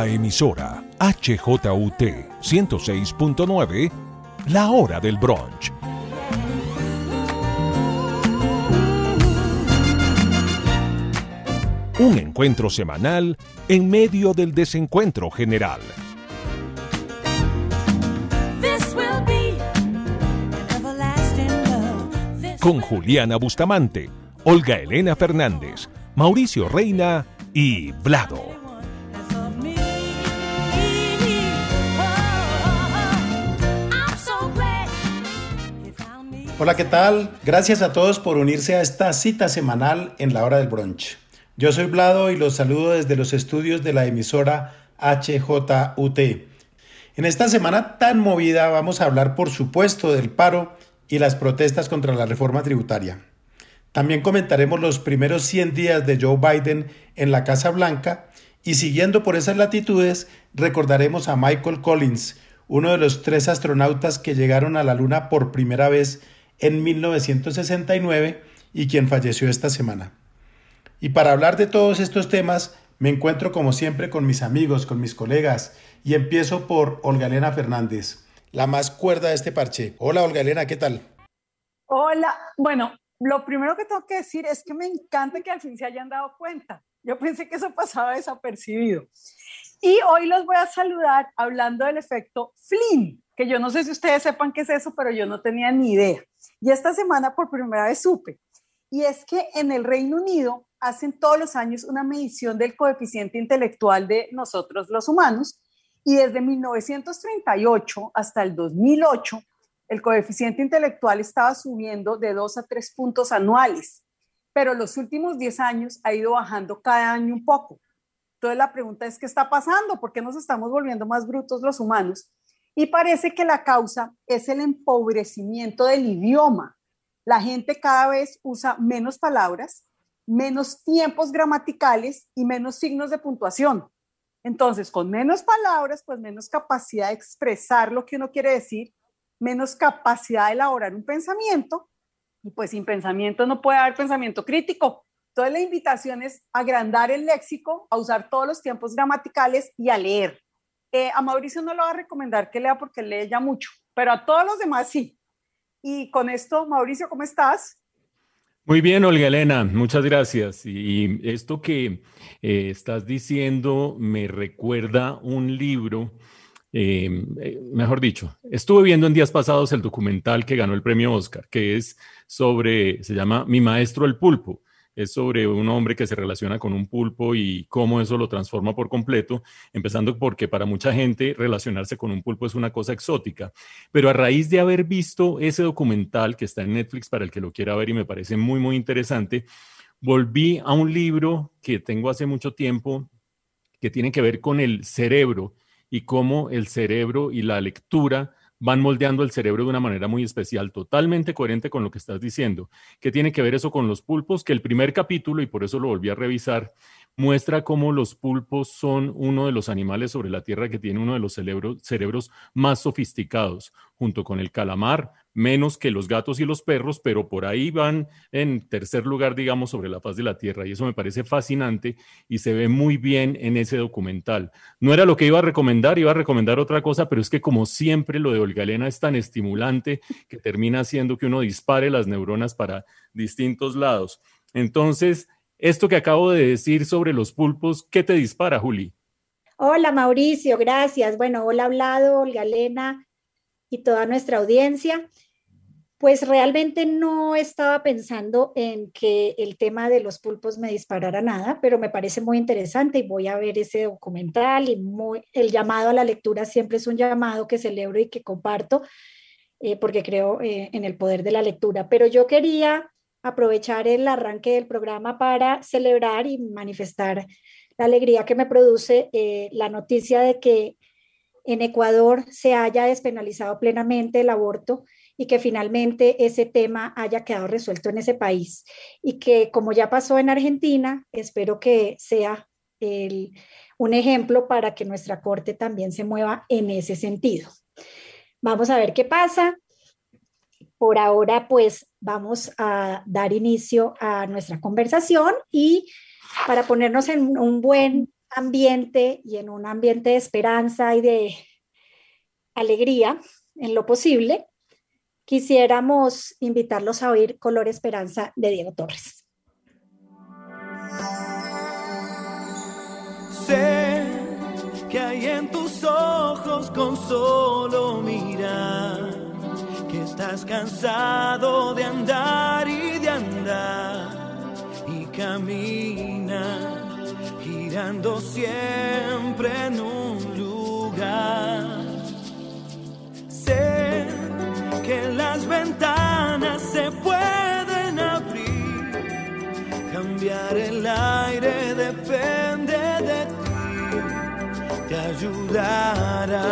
la emisora HJUT 106.9, la hora del brunch. Un encuentro semanal en medio del desencuentro general. Con Juliana Bustamante, Olga Elena Fernández, Mauricio Reina y Vlado. Hola, ¿qué tal? Gracias a todos por unirse a esta cita semanal en la hora del brunch. Yo soy Vlado y los saludo desde los estudios de la emisora HJUT. En esta semana tan movida vamos a hablar, por supuesto, del paro y las protestas contra la reforma tributaria. También comentaremos los primeros 100 días de Joe Biden en la Casa Blanca y siguiendo por esas latitudes recordaremos a Michael Collins, uno de los tres astronautas que llegaron a la Luna por primera vez en 1969 y quien falleció esta semana. Y para hablar de todos estos temas me encuentro como siempre con mis amigos, con mis colegas y empiezo por Olga Elena Fernández, la más cuerda de este parche. Hola Olga Elena, ¿qué tal? Hola, bueno, lo primero que tengo que decir es que me encanta que al fin se hayan dado cuenta. Yo pensé que eso pasaba desapercibido. Y hoy los voy a saludar hablando del efecto Flynn, que yo no sé si ustedes sepan qué es eso, pero yo no tenía ni idea. Y esta semana por primera vez supe. Y es que en el Reino Unido hacen todos los años una medición del coeficiente intelectual de nosotros los humanos y desde 1938 hasta el 2008 el coeficiente intelectual estaba subiendo de 2 a 3 puntos anuales, pero los últimos 10 años ha ido bajando cada año un poco. Entonces la pregunta es, ¿qué está pasando? ¿Por qué nos estamos volviendo más brutos los humanos? Y parece que la causa es el empobrecimiento del idioma. La gente cada vez usa menos palabras, menos tiempos gramaticales y menos signos de puntuación. Entonces, con menos palabras, pues menos capacidad de expresar lo que uno quiere decir menos capacidad de elaborar un pensamiento y pues sin pensamiento no puede haber pensamiento crítico. Entonces la invitación es agrandar el léxico, a usar todos los tiempos gramaticales y a leer. Eh, a Mauricio no le va a recomendar que lea porque lee ya mucho, pero a todos los demás sí. Y con esto, Mauricio, ¿cómo estás? Muy bien, Olga Elena, muchas gracias. Y esto que eh, estás diciendo me recuerda un libro Em, eh, mejor dicho, estuve viendo en días pasados el documental que ganó el premio Oscar, que es sobre, se llama Mi maestro el pulpo. Es sobre un hombre que se relaciona con un pulpo y cómo eso lo transforma por completo, empezando porque para mucha gente relacionarse con un pulpo es una cosa exótica. Pero a raíz de haber visto ese documental que está en Netflix para el que lo quiera ver y me parece muy, muy interesante, volví a un libro que tengo hace mucho tiempo que tiene que ver con el cerebro y cómo el cerebro y la lectura van moldeando el cerebro de una manera muy especial, totalmente coherente con lo que estás diciendo. ¿Qué tiene que ver eso con los pulpos? Que el primer capítulo, y por eso lo volví a revisar, muestra cómo los pulpos son uno de los animales sobre la Tierra que tiene uno de los cerebros más sofisticados, junto con el calamar, menos que los gatos y los perros, pero por ahí van en tercer lugar, digamos, sobre la faz de la Tierra. Y eso me parece fascinante y se ve muy bien en ese documental. No era lo que iba a recomendar, iba a recomendar otra cosa, pero es que como siempre lo de Olga Elena es tan estimulante que termina haciendo que uno dispare las neuronas para distintos lados. Entonces, esto que acabo de decir sobre los pulpos, ¿qué te dispara, Juli? Hola, Mauricio, gracias. Bueno, hola, hablado, Olga Elena y toda nuestra audiencia. Pues realmente no estaba pensando en que el tema de los pulpos me disparara nada, pero me parece muy interesante y voy a ver ese documental y el llamado a la lectura siempre es un llamado que celebro y que comparto eh, porque creo eh, en el poder de la lectura. Pero yo quería aprovechar el arranque del programa para celebrar y manifestar la alegría que me produce eh, la noticia de que en Ecuador se haya despenalizado plenamente el aborto y que finalmente ese tema haya quedado resuelto en ese país. Y que como ya pasó en Argentina, espero que sea un ejemplo para que nuestra Corte también se mueva en ese sentido. Vamos a ver qué pasa. Por ahora, pues vamos a dar inicio a nuestra conversación y para ponernos en un buen ambiente y en un ambiente de esperanza y de alegría en lo posible, quisiéramos invitarlos a oír Color Esperanza de Diego Torres. Sé que hay en tus ojos con solo mirar que estás cansado de andar y de andar y camina girando siempre en un lugar. Sé que las ventanas se pueden abrir, cambiar el aire depende de ti, te ayudará.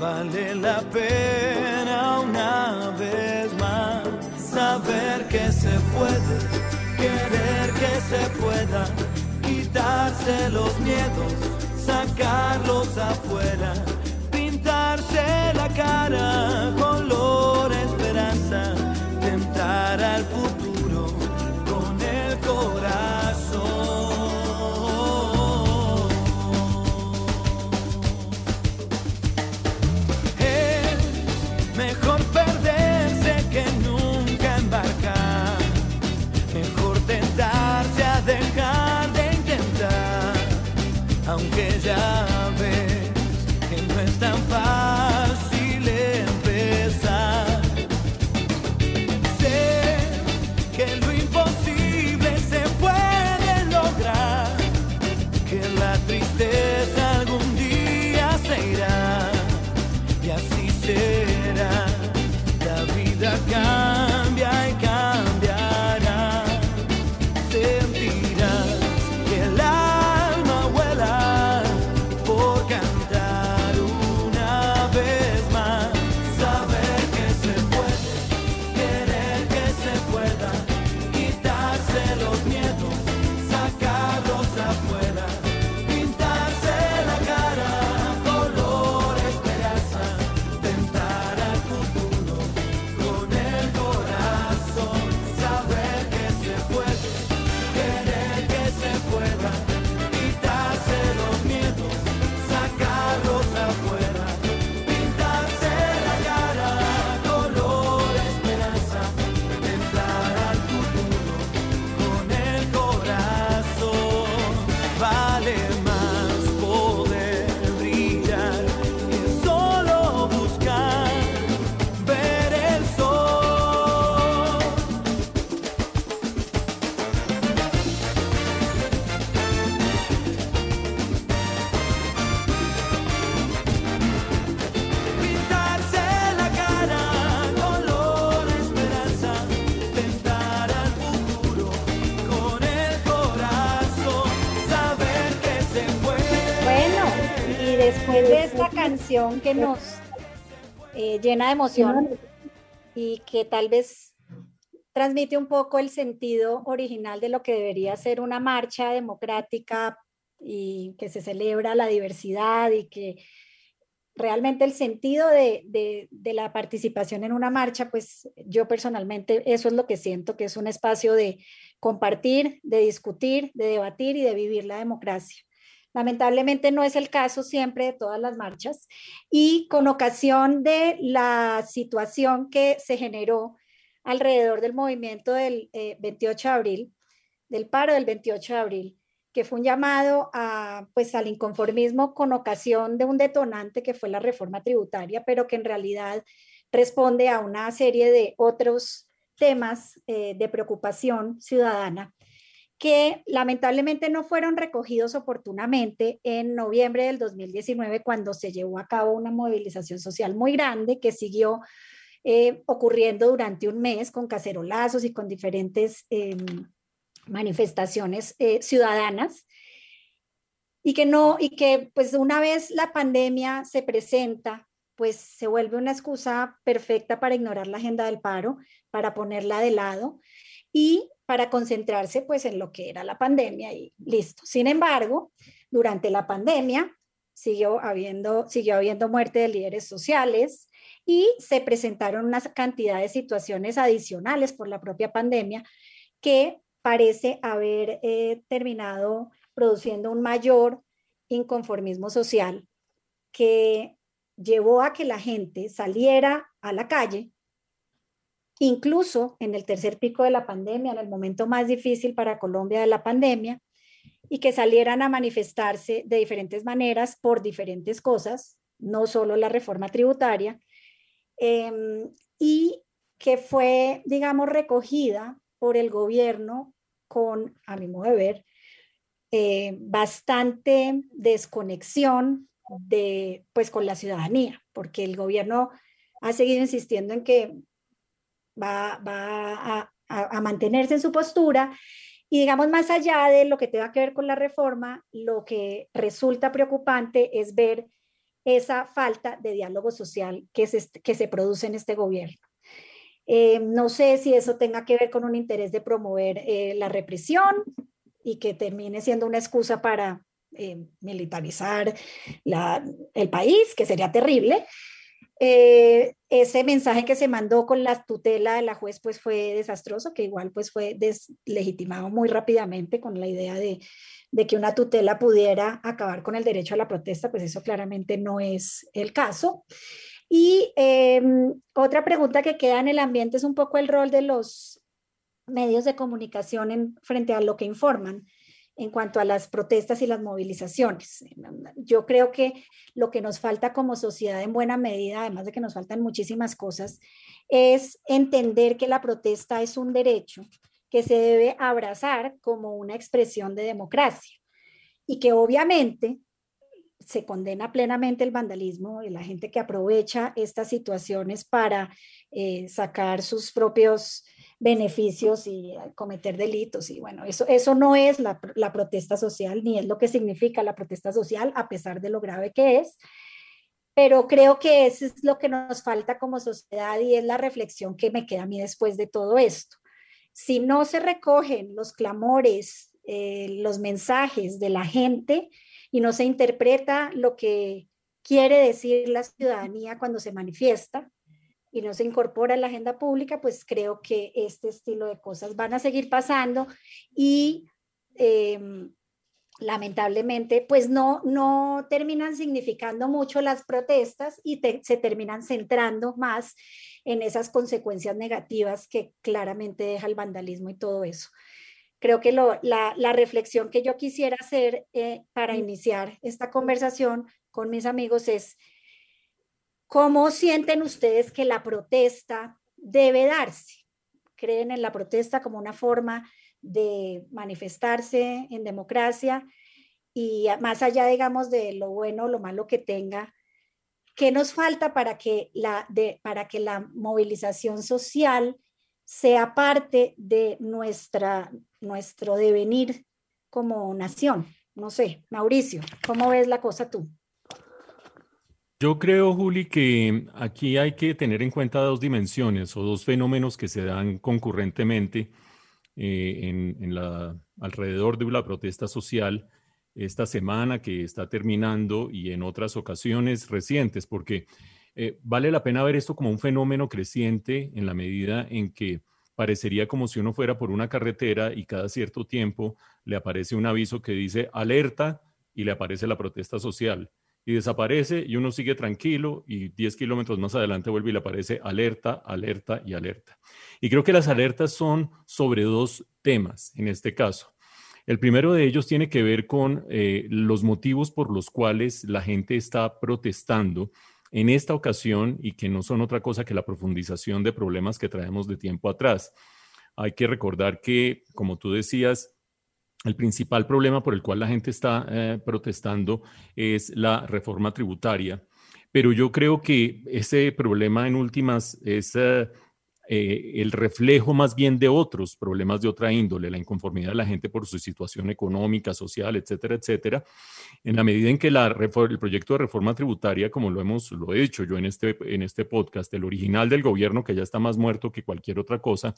Vale la pena una vez más saber que se puede, querer que se pueda quitarse los miedos, sacarlos afuera, pintarse la cara, color esperanza, tentar al futuro que nos eh, llena de emoción y que tal vez transmite un poco el sentido original de lo que debería ser una marcha democrática y que se celebra la diversidad y que realmente el sentido de, de, de, la participación en una marcha, pues yo personalmente eso es lo que siento, que es un espacio de compartir, de discutir, de debatir y de vivir la democracia. Lamentablemente no es el caso siempre de todas las marchas y con ocasión de la situación que se generó alrededor del movimiento del eh, 28 de abril, del paro del 28 de abril, que fue un llamado a, pues, al inconformismo con ocasión de un detonante que fue la reforma tributaria, pero que en realidad responde a una serie de otros temas eh, de preocupación ciudadana que lamentablemente no fueron recogidos oportunamente en noviembre del 2019 cuando se llevó a cabo una movilización social muy grande que siguió eh, ocurriendo durante un mes con cacerolazos y con diferentes eh, manifestaciones eh, ciudadanas. Y que no y que pues una vez la pandemia se presenta pues se vuelve una excusa perfecta para ignorar la agenda del paro para ponerla de lado. Y para concentrarse pues en lo que era la pandemia y listo. Sin embargo durante la pandemia siguió habiendo siguió habiendo muerte de líderes sociales y se presentaron una cantidad de situaciones adicionales por la propia pandemia que parece haber eh, terminado produciendo un mayor inconformismo social que llevó a que la gente saliera a la calle, incluso en el tercer pico de la pandemia, en el momento más difícil para Colombia de la pandemia, y que salieran a manifestarse de diferentes maneras por diferentes cosas, no solo la reforma tributaria, em, y que fue, digamos, recogida por el gobierno con, a mi modo de ver, eh, bastante desconexión de, pues, con la ciudadanía, porque el gobierno ha seguido insistiendo en que va, a mantenerse en su postura y digamos, más allá de lo que tenga que ver con la reforma, lo que resulta preocupante es ver esa falta de diálogo social que se, que se produce en este gobierno. Eh, no sé si eso tenga que ver con un interés de promover eh, la represión y que termine siendo una excusa para eh, militarizar la, el país, que sería terrible. Eh, ese mensaje que se mandó con la tutela de la juez pues fue desastroso, que igual pues fue deslegitimado muy rápidamente con la idea de, de, que una tutela pudiera acabar con el derecho a la protesta, pues eso claramente no es el caso. Y eh, otra pregunta que queda en el ambiente es un poco el rol de los medios de comunicación en, frente a lo que informan en cuanto a las protestas y las movilizaciones. Yo creo que lo que nos falta como sociedad en buena medida, además de que nos faltan muchísimas cosas, es entender que la protesta es un derecho que se debe abrazar como una expresión de democracia y que obviamente se condena plenamente el vandalismo y la gente que aprovecha estas situaciones para eh, sacar sus propios beneficios y cometer delitos. Y bueno, eso, eso no es la, la, protesta social, ni es lo que significa la protesta social, a pesar de lo grave que es. Pero creo que eso es lo que nos falta como sociedad y es la reflexión que me queda a mí después de todo esto. Si no se recogen los clamores, eh, los mensajes de la gente y no se interpreta lo que quiere decir la ciudadanía cuando se manifiesta, y no se incorpora en la agenda pública, pues creo que este estilo de cosas van a seguir pasando y eh, lamentablemente pues no, no terminan significando mucho las protestas y te, se terminan centrando más en esas consecuencias negativas que claramente deja el vandalismo y todo eso. Creo que lo, la, la, reflexión que yo quisiera hacer eh, para iniciar esta conversación con mis amigos es ¿Cómo sienten ustedes que la protesta debe darse? ¿Creen en la protesta como una forma de manifestarse en democracia? Y más allá, digamos, de lo bueno o lo malo que tenga, ¿qué nos falta para que la, de, para que la movilización social sea parte de nuestra, nuestro devenir como nación? No sé, Mauricio, ¿cómo ves la cosa tú? Yo creo, Juli, que aquí hay que tener en cuenta dos dimensiones o dos fenómenos que se dan concurrentemente eh, en, alrededor de la protesta social esta semana que está terminando y en otras ocasiones recientes, porque eh, vale la pena ver esto como un fenómeno creciente en la medida en que parecería como si uno fuera por una carretera y cada cierto tiempo le aparece un aviso que dice alerta y le aparece la protesta social y desaparece y uno sigue tranquilo y 10 kilómetros más adelante vuelve y le aparece alerta, alerta y alerta. Y creo que las alertas son sobre dos temas en este caso. El primero de ellos tiene que ver con eh, los motivos por los cuales la gente está protestando en esta ocasión y que no son otra cosa que la profundización de problemas que traemos de tiempo atrás. Hay que recordar que, como tú decías, el principal problema por el cual la gente está eh, protestando es la reforma tributaria, pero yo creo que ese problema en últimas es eh, eh, el reflejo más bien de otros problemas de otra índole, la inconformidad de la gente por su situación económica, social, etcétera, etcétera. En la medida en que el proyecto de reforma tributaria, como lo hemos, lo he dicho yo en este, en este podcast, el original del gobierno, que ya está más muerto que cualquier otra cosa,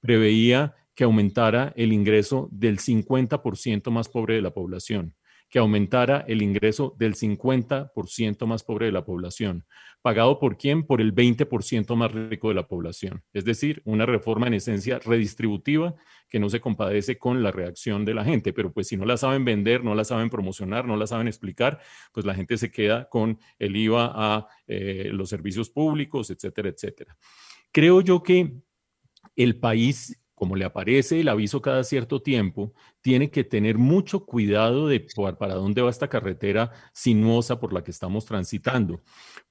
preveía que aumentara el ingreso del 50% más pobre de la población, que aumentara el ingreso del 50% más pobre de la población. ¿Pagado por quién? Por el 20% más rico de la población. Es decir, una reforma en esencia redistributiva que no se compadece con la reacción de la gente. Pero pues si no la saben vender, no la saben promocionar, no la saben explicar, pues la gente se queda con el IVA a eh, los servicios públicos, etcétera, etcétera. Creo yo que el país como le aparece el aviso cada cierto tiempo, tiene que tener mucho cuidado de para dónde va esta carretera sinuosa por la que estamos transitando,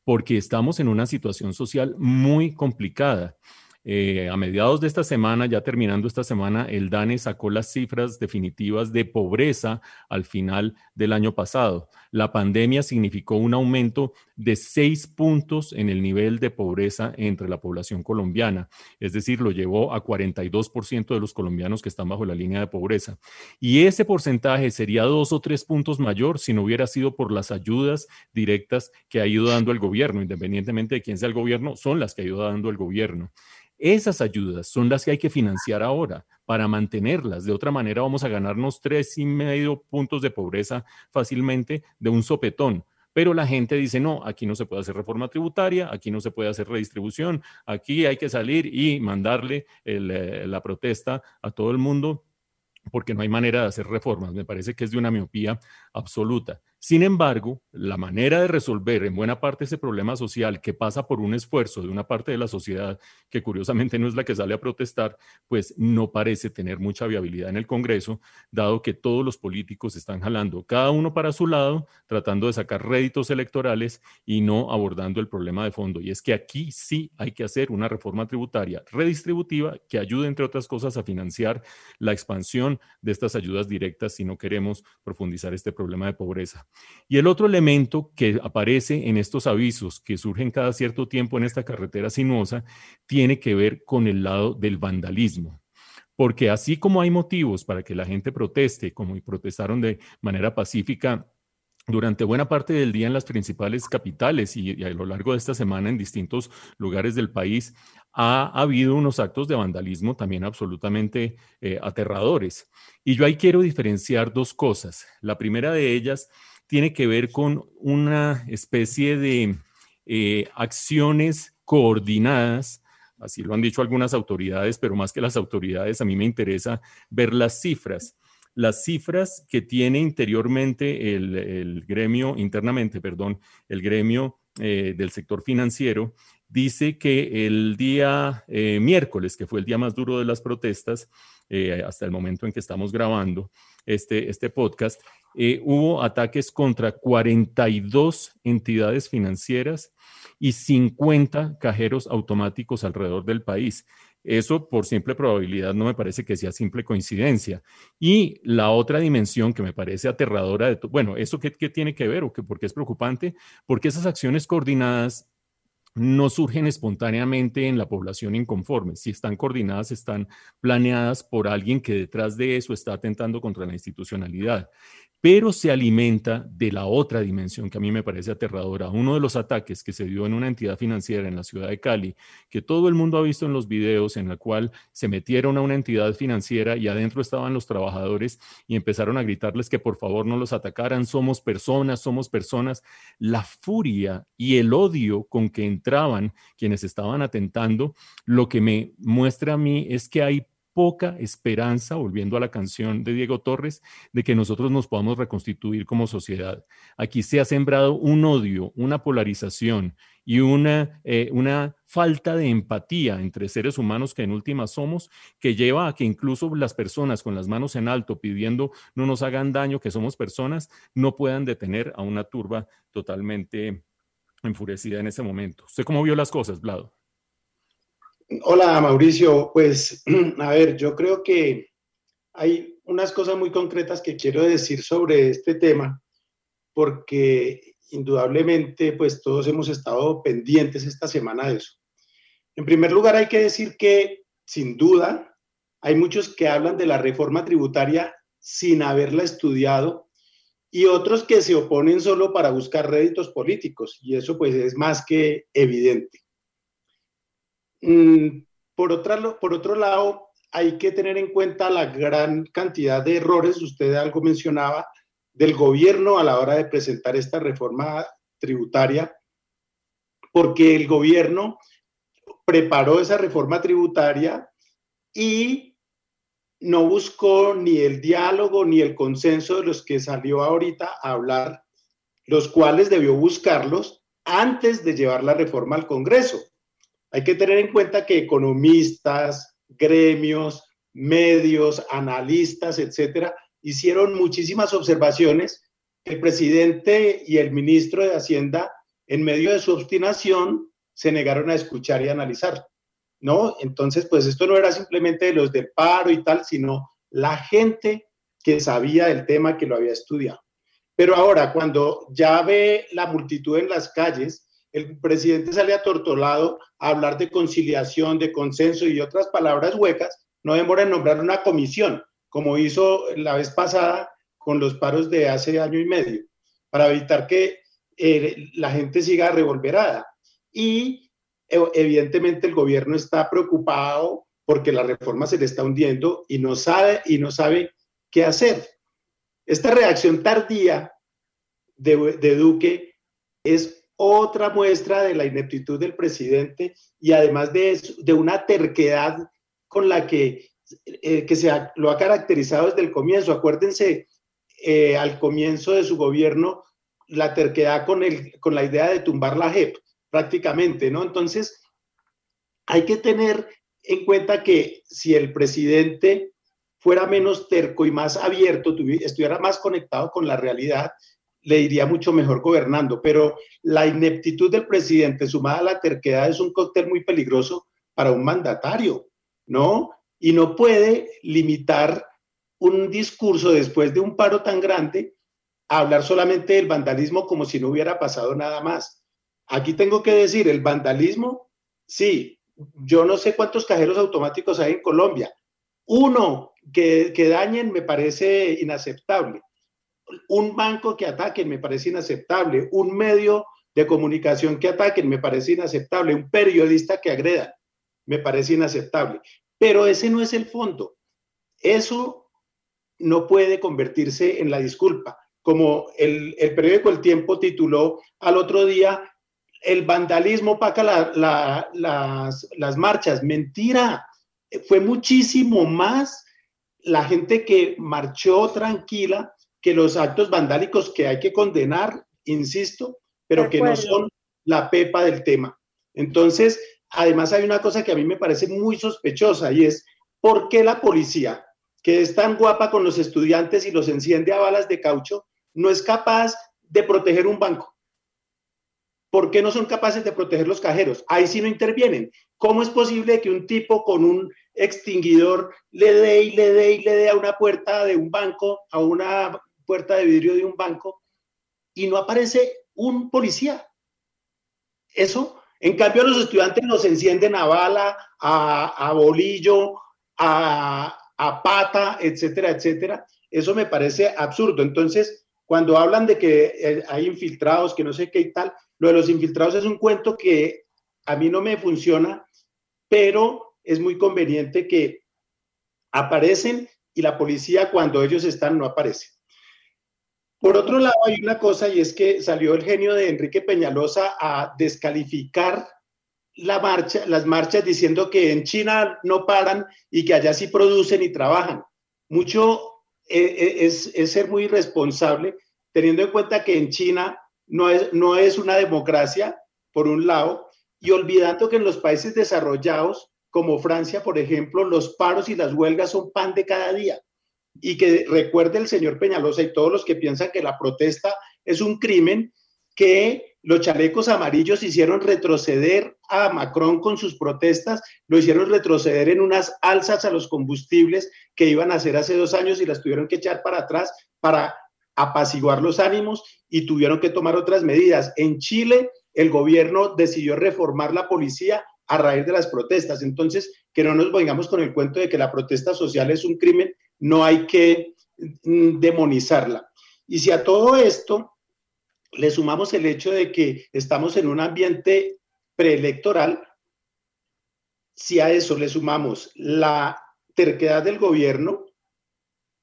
porque estamos en una situación social muy complicada. Eh, a mediados de esta semana, ya terminando esta semana, el DANE sacó las cifras definitivas de pobreza al final del año pasado. La pandemia significó un aumento de seis puntos en el nivel de pobreza entre la población colombiana, es decir, lo llevó a 42% de los colombianos que están bajo la línea de pobreza. Y ese porcentaje sería dos o tres puntos mayor si no hubiera sido por las ayudas directas que ha ido dando el gobierno, independientemente de quién sea el gobierno, son las que ha ido dando el gobierno. Esas ayudas son las que hay que financiar ahora para mantenerlas. De otra manera, vamos a ganarnos tres y medio puntos de pobreza fácilmente de un sopetón. Pero la gente dice, no, aquí no se puede hacer reforma tributaria, aquí no se puede hacer redistribución, aquí hay que salir y mandarle eh, la protesta a todo el mundo porque no hay manera de hacer reformas. Me parece que es de una miopía absoluta. Sin embargo, la manera de resolver en buena parte ese problema social que pasa por un esfuerzo de una parte de la sociedad, que curiosamente no es la que sale a protestar, pues no parece tener mucha viabilidad en el Congreso, dado que todos los políticos están jalando cada uno para su lado, tratando de sacar réditos electorales y no abordando el problema de fondo. Y es que aquí sí hay que hacer una reforma tributaria redistributiva que ayude, entre otras cosas, a financiar la expansión de estas ayudas directas si no queremos profundizar este problema de pobreza. Y el otro elemento que aparece en estos avisos que surgen cada cierto tiempo en esta carretera sinuosa tiene que ver con el lado del vandalismo. Porque así como hay motivos para que la gente proteste, como protestaron de manera pacífica durante buena parte del día en las principales capitales y, a lo largo de esta semana en distintos lugares del país, ha, habido unos actos de vandalismo también absolutamente eh, aterradores. Y yo ahí quiero diferenciar dos cosas. La primera de ellas tiene que ver con una especie de eh, acciones coordinadas, así lo han dicho algunas autoridades, pero más que las autoridades, a mí me interesa ver las cifras. Las cifras que tiene interiormente el, gremio, internamente, perdón, el gremio eh, del sector financiero, dice que el día eh, miércoles, que fue el día más duro de las protestas, hasta el momento en que estamos grabando este, este podcast, eh, hubo ataques contra 42 entidades financieras y 50 cajeros automáticos alrededor del país. Eso por simple probabilidad no me parece que sea simple coincidencia. Y la otra dimensión que me parece aterradora, de bueno, ¿eso qué, tiene que ver o qué, por qué es preocupante? Porque esas acciones coordinadas no surgen espontáneamente en la población inconforme. Si están coordinadas, están planeadas por alguien que detrás de eso está atentando contra la institucionalidad pero se alimenta de la otra dimensión que a mí me parece aterradora. Uno de los ataques que se dio en una entidad financiera en la ciudad de Cali, que todo el mundo ha visto en los videos, en la cual se metieron a una entidad financiera y adentro estaban los trabajadores y empezaron a gritarles que por favor no los atacaran, somos personas, somos personas. La furia y el odio con que entraban quienes estaban atentando, lo que me muestra a mí es que hay poca esperanza, volviendo a la canción de Diego Torres, de que nosotros nos podamos reconstituir como sociedad. Aquí se ha sembrado un odio, una polarización y una, eh, una falta de empatía entre seres humanos que en última somos, que lleva a que incluso las personas con las manos en alto pidiendo no nos hagan daño, que somos personas, no puedan detener a una turba totalmente enfurecida en ese momento. ¿Usted cómo vio las cosas, Vlado? Hola Mauricio, pues a ver, yo creo que hay unas cosas muy concretas que quiero decir sobre este tema, porque indudablemente pues todos hemos estado pendientes esta semana de eso. En primer lugar hay que decir que sin duda hay muchos que hablan de la reforma tributaria sin haberla estudiado y otros que se oponen solo para buscar réditos políticos y eso pues es más que evidente. Mm, por, otro lado, hay que tener en cuenta la gran cantidad de errores, usted algo mencionaba, del gobierno a la hora de presentar esta reforma tributaria, porque el gobierno preparó esa reforma tributaria y no buscó ni el diálogo ni el consenso de los que salió ahorita a hablar, los cuales debió buscarlos antes de llevar la reforma al Congreso. Hay que tener en cuenta que economistas, gremios, medios, analistas, etcétera, hicieron muchísimas observaciones. El presidente y el ministro de Hacienda, en medio de su obstinación, se negaron a escuchar y analizar. ¿No? Entonces, pues esto no era simplemente de los del paro y tal, sino la gente que sabía del tema, que lo había estudiado. Pero ahora, cuando ya ve la multitud en las calles, el presidente sale atortolado a hablar de conciliación, de consenso y otras palabras huecas, no demora en nombrar una comisión, como hizo la vez pasada con los paros de hace año y medio, para evitar que eh, la gente siga revolverada. Y eh, evidentemente el gobierno está preocupado porque la reforma se le está hundiendo y no sabe, y no sabe qué hacer. Esta reacción tardía de, de Duque es otra muestra de la ineptitud del presidente y además de, eso, de una terquedad con la que, eh, que se lo ha caracterizado desde el comienzo. Acuérdense, eh, al comienzo de su gobierno, la terquedad con, el, con la idea de tumbar la JEP, prácticamente, ¿no? Entonces, hay que tener en cuenta que si el presidente fuera menos terco y más abierto, estuviera más conectado con la realidad, le iría mucho mejor gobernando. Pero la ineptitud del presidente sumada a la terquedad es un cóctel muy peligroso para un mandatario, ¿no? Y no puede limitar un discurso después de un paro tan grande a hablar solamente del vandalismo como si no hubiera pasado nada más. Aquí tengo que decir, el vandalismo, sí, yo no sé cuántos cajeros automáticos hay en Colombia. Uno que, que dañen me parece inaceptable. Un banco que ataquen me parece inaceptable. Un medio de comunicación que ataquen me parece inaceptable. Un periodista que agreda me parece inaceptable. Pero ese no es el fondo. Eso no puede convertirse en la disculpa. Como el, periódico El Tiempo tituló al otro día, el vandalismo opaca la, la, las, las marchas. Mentira. Fue muchísimo más la gente que marchó tranquila que los actos vandálicos que hay que condenar, insisto, pero que no son la pepa del tema. Entonces, además hay una cosa que a mí me parece muy sospechosa y es por qué la policía, que es tan guapa con los estudiantes y los enciende a balas de caucho, no es capaz de proteger un banco. ¿Por qué no son capaces de proteger los cajeros? Ahí sí no intervienen. ¿Cómo es posible que un tipo con un extinguidor le dé y le dé y le dé a una puerta de un banco, a una puerta de vidrio de un banco, y no aparece un policía? Eso, en cambio, los estudiantes los encienden a bala, a, bolillo, a, a pata, etcétera, etcétera. Eso me parece absurdo. Entonces, cuando hablan de que hay infiltrados, que no sé qué y tal, lo de los infiltrados es un cuento que a mí no me funciona, pero es muy conveniente que aparecen y la policía cuando ellos están no aparece. Por otro lado, hay una cosa y es que salió el genio de Enrique Peñalosa a descalificar las marchas diciendo que en China no paran y que allá sí producen y trabajan. Mucho eh, es, es ser muy irresponsable teniendo en cuenta que en China no es, no es una democracia, por un lado, y olvidando que en los países desarrollados, como Francia, por ejemplo, los paros y las huelgas son pan de cada día. Y que recuerde el señor Peñalosa y todos los que piensan que la protesta es un crimen, que los chalecos amarillos hicieron retroceder a Macron con sus protestas, lo hicieron retroceder en unas alzas a los combustibles que iban a hacer hace dos años y las tuvieron que echar para atrás para apaciguar los ánimos y tuvieron que tomar otras medidas. En Chile, el gobierno decidió reformar la policía a raíz de las protestas. Entonces, que no nos vengamos con el cuento de que la protesta social es un crimen, no hay que mm, demonizarla. Y si a todo esto le sumamos el hecho de que estamos en un ambiente preelectoral, si a eso le sumamos la terquedad del gobierno,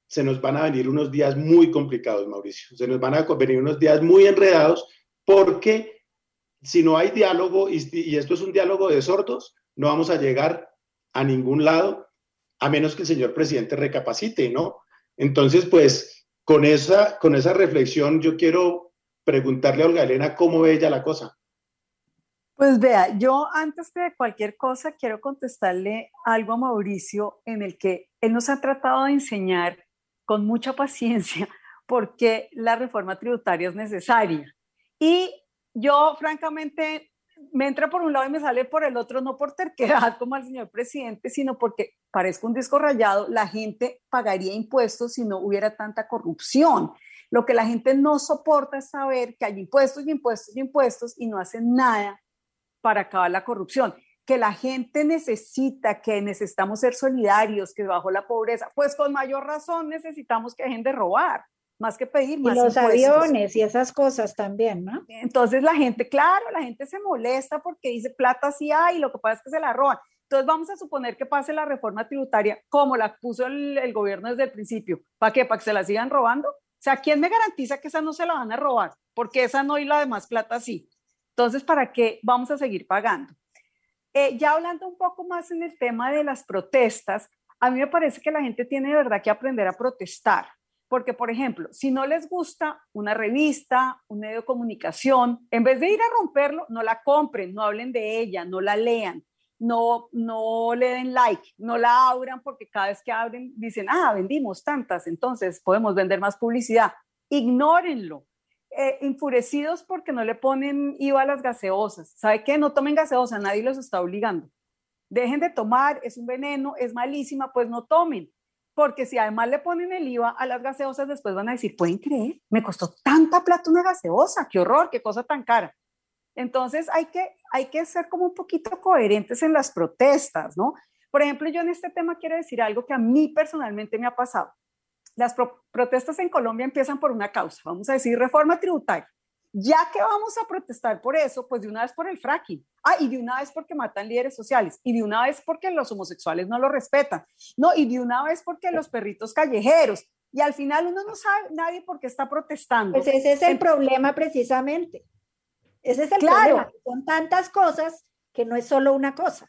se nos van a venir unos días muy complicados, Mauricio. Se nos van a venir unos días muy enredados porque si no hay diálogo y, y esto es un diálogo de sordos, no vamos a llegar a ningún lado a menos que el señor presidente recapacite, ¿no? Entonces, pues, con esa, con esa reflexión yo quiero preguntarle a Olga Elena cómo ve ella la cosa. Pues vea, yo antes de cualquier cosa quiero contestarle algo a Mauricio en el que él nos ha tratado de enseñar con mucha paciencia por qué la reforma tributaria es necesaria. Y yo, francamente, me entra por un lado y me sale por el otro, no por terquedad como al señor presidente, sino porque parezco un disco rayado, la gente pagaría impuestos si no hubiera tanta corrupción. Lo que la gente no soporta es saber que hay impuestos y impuestos y impuestos y no hacen nada para acabar la corrupción. Que la gente necesita, que necesitamos ser solidarios, que bajo la pobreza, pues con mayor razón necesitamos que dejen de robar más que pedir más. Y los impuestos. aviones y esas cosas también, ¿no? Entonces la gente, claro, la gente se molesta porque dice plata sí hay, lo que pasa es que se la roban. Entonces vamos a suponer que pase la reforma tributaria como la puso el, gobierno desde el principio. ¿Para qué? ¿Para que se la sigan robando? O sea, ¿quién me garantiza que esa no se la van a robar? Porque esa no y la demás plata sí. Entonces, ¿para qué vamos a seguir pagando? Eh, ya hablando un poco más en el tema de las protestas, a mí me parece que la gente tiene de verdad que aprender a protestar. Porque, por ejemplo, si no les gusta una revista, un medio de comunicación, en vez de ir a romperlo, no la compren, no hablen de ella, no la lean, no, no le den like, no la abran porque cada vez que abren dicen, ah, vendimos tantas, entonces podemos vender más publicidad. Ignórenlo. Eh, enfurecidos porque no le ponen IVA a las gaseosas. ¿Sabe qué? No tomen gaseosa, nadie los está obligando. Dejen de tomar, es un veneno, es malísima, pues no tomen porque si además le ponen el IVA a las gaseosas, después van a decir, ¿pueden creer? Me costó tanta plata una gaseosa, qué horror, qué cosa tan cara. Entonces hay que, hay que ser como un poquito coherentes en las protestas, ¿no? Por ejemplo, yo en este tema quiero decir algo que a mí personalmente me ha pasado. Las pro protestas en Colombia empiezan por una causa, vamos a decir reforma tributaria. Ya que vamos a protestar por eso, pues de una vez por el fracking. Ah, y de una vez porque matan líderes sociales. Y de una vez porque los homosexuales no lo respetan. No, y de una vez porque los perritos callejeros. Y al final uno no sabe nadie por qué está protestando. Pues ese es el, el problema precisamente. Ese es el claro. problema. Son tantas cosas que no es solo una cosa.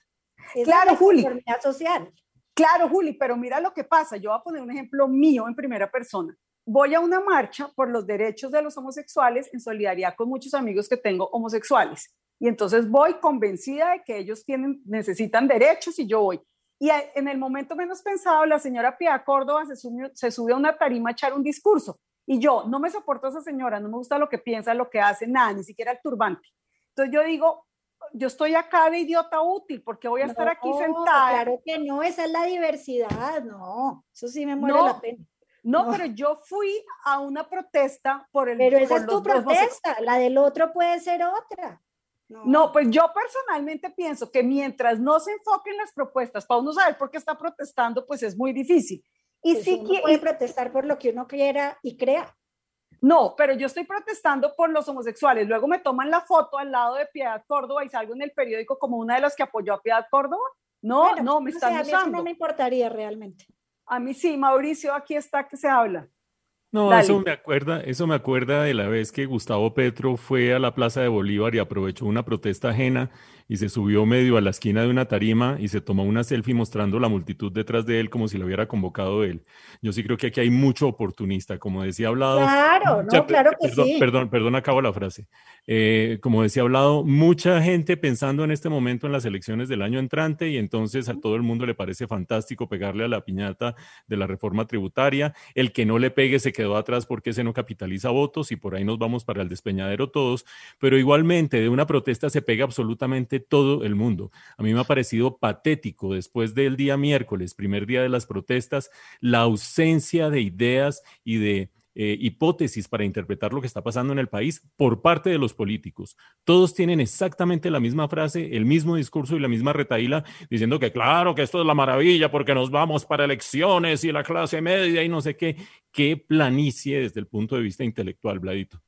Es claro, la Juli. social. Claro, Juli, pero mira lo que pasa. Yo voy a poner un ejemplo mío en primera persona voy a una marcha por los derechos de los homosexuales en solidaridad con muchos amigos que tengo homosexuales. Y entonces voy convencida de que ellos tienen, necesitan derechos y yo voy. Y en el momento menos pensado, la señora Pia Córdoba se, se sube a una tarima a echar un discurso. Y yo, no me soporto a esa señora, no me gusta lo que piensa, lo que hace, nada, ni siquiera el turbante. Entonces yo digo, yo estoy acá de idiota útil porque voy a estar no, aquí sentada. Claro que no, esa es la diversidad, no, eso sí me muere no, la pena. No, no, pero yo fui a una protesta por el. Pero esa es tu protesta, la del otro puede ser otra. No. no. pues yo personalmente pienso que mientras no se enfoquen las propuestas para uno saber por qué está protestando, pues es muy difícil. Y pues sí uno puede protestar por lo que uno quiera y crea. No, pero yo estoy protestando por los homosexuales. Luego me toman la foto al lado de Piedad Córdoba y salgo en el periódico como una de las que apoyó a Piedad Córdoba. No, bueno, no, me están o sea, usando. A mí eso no me importaría realmente. A mí sí, Mauricio, aquí está que se habla. No, Dale. eso me acuerda, eso me acuerda de la vez que Gustavo Petro fue a la Plaza de Bolívar y aprovechó una protesta ajena y se subió medio a la esquina de una tarima y se tomó una selfie mostrando la multitud detrás de él como si lo hubiera convocado él. Yo sí creo que aquí hay mucho oportunista, como decía Hablado. Claro, no, claro que perdón, sí. Perdón, perdón, acabo la frase. Eh, como decía Hablado, mucha gente pensando en este momento en las elecciones del año entrante y entonces a todo el mundo le parece fantástico pegarle a la piñata de la reforma tributaria. El que no le pegue se quedó atrás porque ese no capitaliza votos y por ahí nos vamos para el despeñadero todos, pero igualmente de una protesta se pega absolutamente todo el mundo. A mí me ha parecido patético después del día miércoles, primer día de las protestas, la ausencia de ideas y de eh, hipótesis para interpretar lo que está pasando en el país por parte de los políticos. Todos tienen exactamente la misma frase, el mismo discurso y la misma retaíla, diciendo que claro, que esto es la maravilla porque nos vamos para elecciones y la clase media y no sé qué. Qué planicie desde el punto de vista intelectual, Vladito.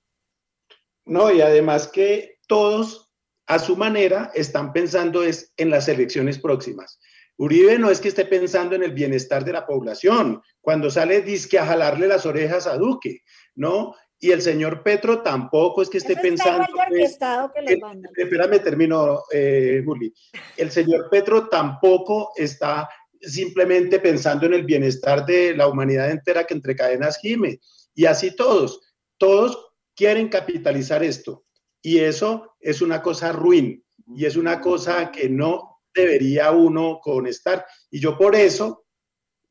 No, y además que todos a su manera están pensando es en las elecciones próximas. Uribe no es que esté pensando en el bienestar de la población, cuando sale disque a jalarle las orejas a Duque, ¿no? Y el señor Petro tampoco es que esté Eso pensando... está orquestado que espérame, termino, eh, Juli. El señor Petro tampoco está simplemente pensando en el bienestar de la humanidad entera que entre cadenas gime. Y así todos, todos quieren capitalizar esto. Y eso es una cosa ruin y es una cosa que no debería uno estar. Y yo por eso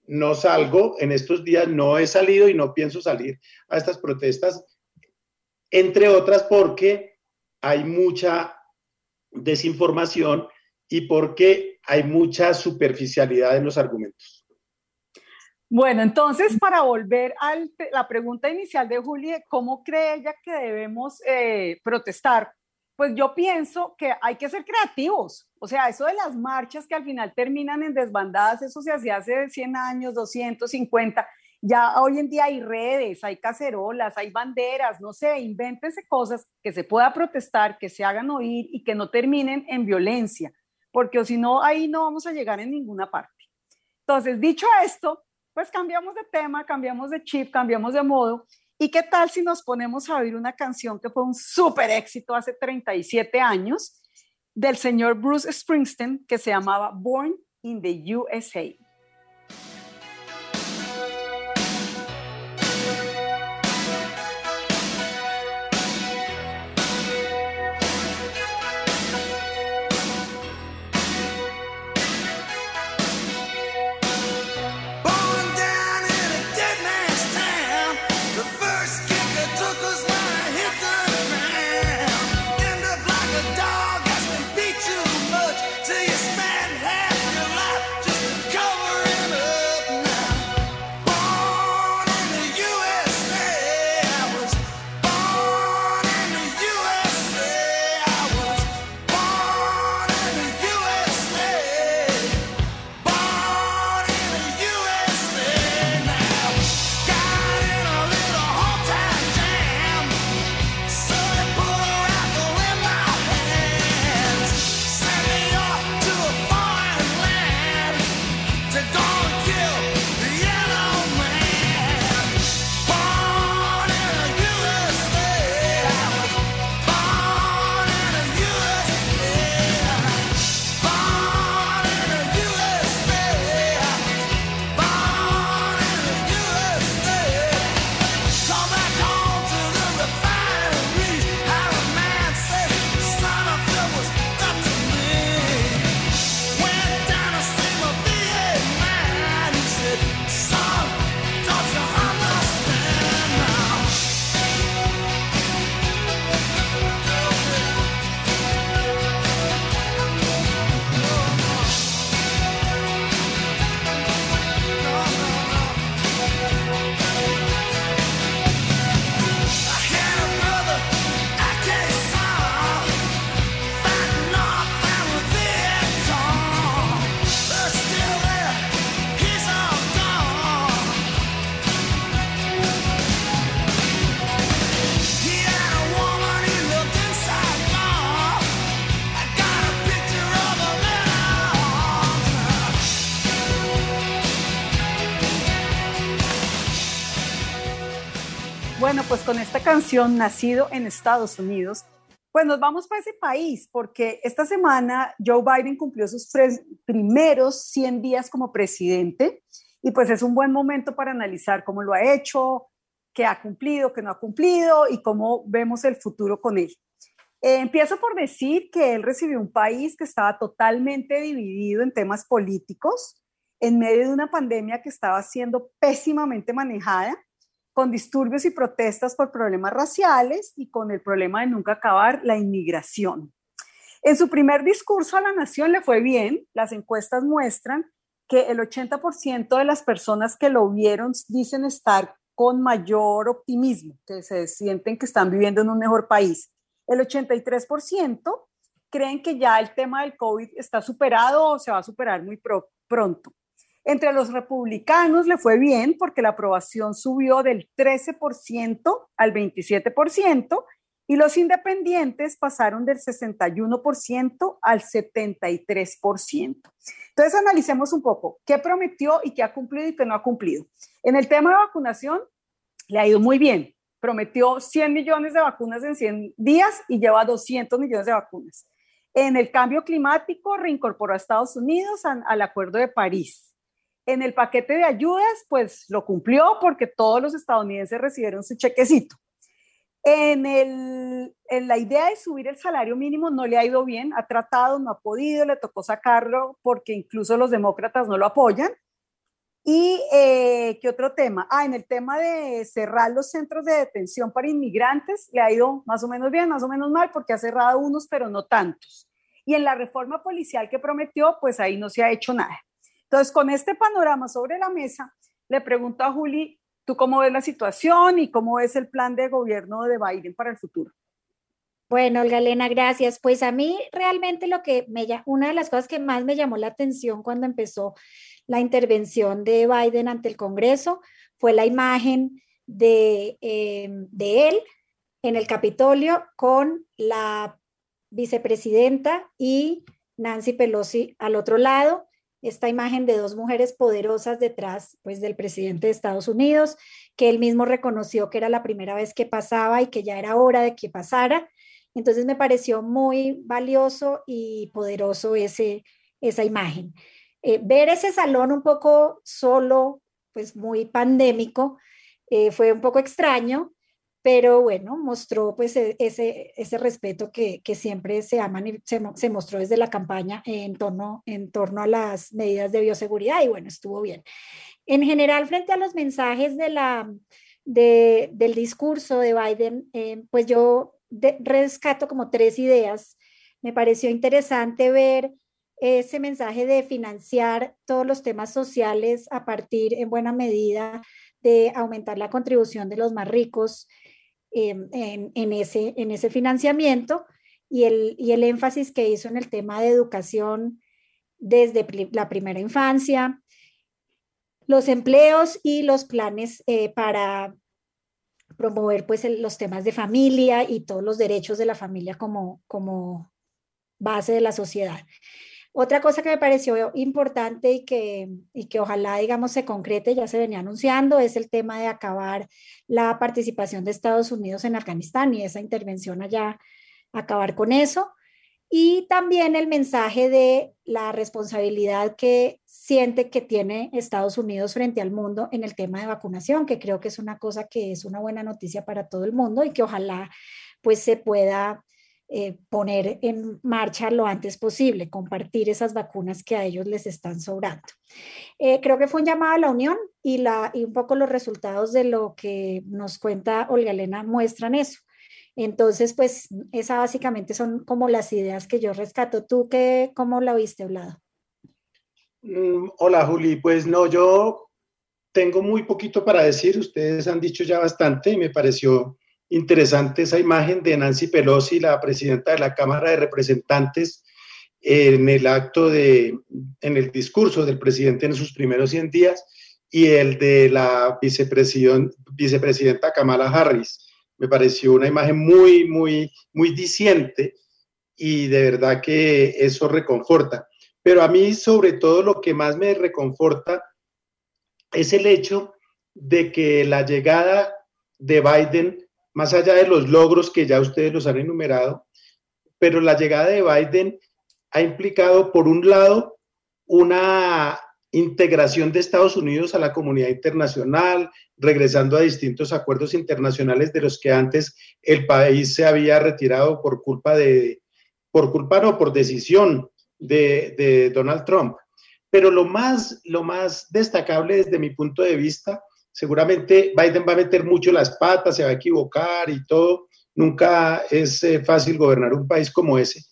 no salgo en estos días, no he salido y no pienso salir a estas protestas, entre otras porque hay mucha desinformación y porque hay mucha superficialidad en los argumentos. Bueno, entonces, para volver a la pregunta inicial de Juli, ¿cómo cree ella que debemos eh, protestar? Pues yo pienso que hay que ser creativos. O sea, eso de las marchas que al final terminan en desbandadas, eso se hacía hace 100 años, 250. Ya hoy en día hay redes, hay cacerolas, hay banderas, no sé, invéntense cosas que se pueda protestar, que se hagan oír y que no terminen en violencia, porque si no, ahí no vamos a llegar en ninguna parte. Entonces, dicho esto, pues cambiamos de tema, cambiamos de chip, cambiamos de modo. ¿Y qué tal si nos ponemos a oír una canción que fue un súper éxito hace 37 años del señor Bruce Springsteen que se llamaba Born in the USA? Canción, nacido en Estados Unidos, pues nos vamos para ese país, porque esta semana Joe Biden cumplió sus primeros 100 días como presidente y pues es un buen momento para analizar cómo lo ha hecho, qué ha cumplido, qué no ha cumplido y cómo vemos el futuro con él. Eh, empiezo por decir que él recibió un país que estaba totalmente dividido en temas políticos, en medio de una pandemia que estaba siendo pésimamente manejada con disturbios y protestas por problemas raciales y con el problema de nunca acabar la inmigración. En su primer discurso a la nación le fue bien, las encuestas muestran que el 80% de las personas que lo vieron dicen estar con mayor optimismo, que se sienten que están viviendo en un mejor país. El 83% creen que ya el tema del COVID está superado o se va a superar muy pro- pronto. Entre los republicanos le fue bien porque la aprobación subió del 13% al 27% Y los independientes pasaron del 61% al 73%. Entonces analicemos un poco qué prometió y qué ha cumplido y qué no ha cumplido. En el tema de vacunación, le ha ido muy bien. Prometió 100 millones de vacunas en 100 días y lleva 200 millones de vacunas. En el cambio climático, reincorporó a Estados Unidos al, Acuerdo de París. En el paquete de ayudas, pues lo cumplió porque todos los estadounidenses recibieron su chequecito. En, el, en, la idea de subir el salario mínimo no le ha ido bien, ha tratado, no ha podido, le tocó sacarlo porque incluso los demócratas no lo apoyan. ¿Y eh, qué otro tema? Ah, en el tema de cerrar los centros de detención para inmigrantes, le ha ido más o menos bien, más o menos mal, porque ha cerrado unos, pero no tantos. Y en la reforma policial que prometió, pues ahí no se ha hecho nada. Entonces, con este panorama sobre la mesa, le pregunto a Juli, ¿tú cómo ves la situación y cómo ves el plan de gobierno de Biden para el futuro? Bueno, Olga Elena, gracias. Pues a mí realmente lo que me una de las cosas que más me llamó la atención cuando empezó la intervención de Biden ante el Congreso fue la imagen de, eh, de él en el Capitolio con la vicepresidenta y Nancy Pelosi al otro lado esta imagen de dos mujeres poderosas detrás pues del presidente de Estados Unidos, que él mismo reconoció que era la primera vez que pasaba y que ya era hora de que pasara. Entonces me pareció muy valioso y poderoso ese, esa imagen. Eh, ver ese salón un poco solo, pues muy pandémico, eh, fue un poco extraño, pero bueno, mostró pues e, ese, ese respeto que, que siempre se, aman se, se, mostró desde la campaña en torno, en torno a las medidas de bioseguridad y bueno, estuvo bien. En general, frente a los mensajes de la, de, del discurso de Biden, eh, pues yo de, rescato como tres ideas. Me pareció interesante ver ese mensaje de financiar todos los temas sociales a partir en buena medida de aumentar la contribución de los más ricos en, en, ese, en ese financiamiento y el, y el énfasis que hizo en el tema de educación desde la primera infancia, los empleos y los planes eh, para promover pues los temas de familia y todos los derechos de la familia como, como base de la sociedad. Otra cosa que me pareció importante y que, y que ojalá, digamos, se concrete, ya se venía anunciando, es el tema de acabar la participación de Estados Unidos en Afganistán y esa intervención allá, acabar con eso. Y también el mensaje de la responsabilidad que siente que tiene Estados Unidos frente al mundo en el tema de vacunación, que creo que es una cosa que es una buena noticia para todo el mundo y que ojalá pues se pueda eh, poner en marcha lo antes posible, compartir esas vacunas que a ellos les están sobrando. Eh, creo que fue un llamado a la unión y, la, y un poco los resultados de lo que nos cuenta Olga Elena muestran eso. Entonces, pues, esas básicamente son como las ideas que yo rescato. ¿Tú qué, cómo la viste, Vlado? Mm, hola, Juli. Pues no, yo tengo muy poquito para decir. Ustedes han dicho ya bastante y me pareció interesante esa imagen de Nancy Pelosi, la presidenta de la Cámara de Representantes, en el acto de, en el discurso del presidente en sus primeros 100 días y el de la vicepresidenta Kamala Harris. Me pareció una imagen muy, muy, muy diciente y de verdad que eso reconforta. Pero a mí sobre todo lo que más me reconforta es el hecho de que la llegada de Biden más allá de los logros que ya ustedes los han enumerado, pero la llegada de Biden ha implicado, por un lado, una integración de Estados Unidos a la comunidad internacional, regresando a distintos acuerdos internacionales de los que antes el país se había retirado por culpa de, por culpa no, por decisión de, de Donald Trump. Pero lo más, lo más destacable desde mi punto de vista seguramente Biden va a meter mucho las patas, se va a equivocar y todo. Nunca es eh, fácil gobernar un país como ese,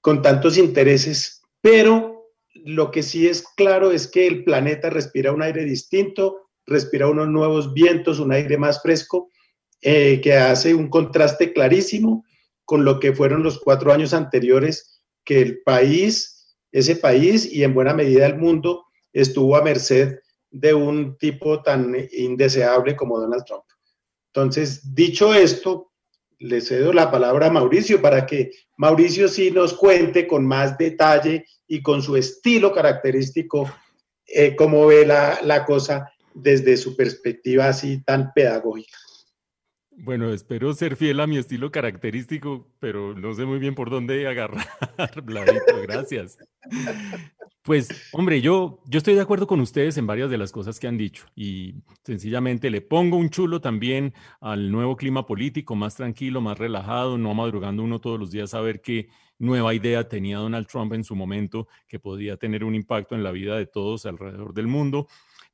con tantos intereses, pero lo que sí es claro es que el planeta respira un aire distinto, respira unos nuevos vientos, un aire más fresco, eh, que hace un contraste clarísimo con lo que fueron los cuatro años anteriores que el país, ese país y en buena medida el mundo estuvo a merced de un tipo tan indeseable como Donald Trump. Entonces, dicho esto, le cedo la palabra a Mauricio para que Mauricio sí nos cuente con más detalle y con su estilo característico eh, cómo ve la, la cosa desde su perspectiva así tan pedagógica. Bueno, espero ser fiel a mi estilo característico, pero no sé muy bien por dónde agarrar, Bladito, gracias. Pues, hombre, yo, yo estoy de acuerdo con ustedes en varias de las cosas que han dicho y sencillamente le pongo un chulo también al nuevo clima político, más tranquilo, más relajado, no madrugando uno todos los días a ver qué nueva idea tenía Donald Trump en su momento que podía tener un impacto en la vida de todos alrededor del mundo.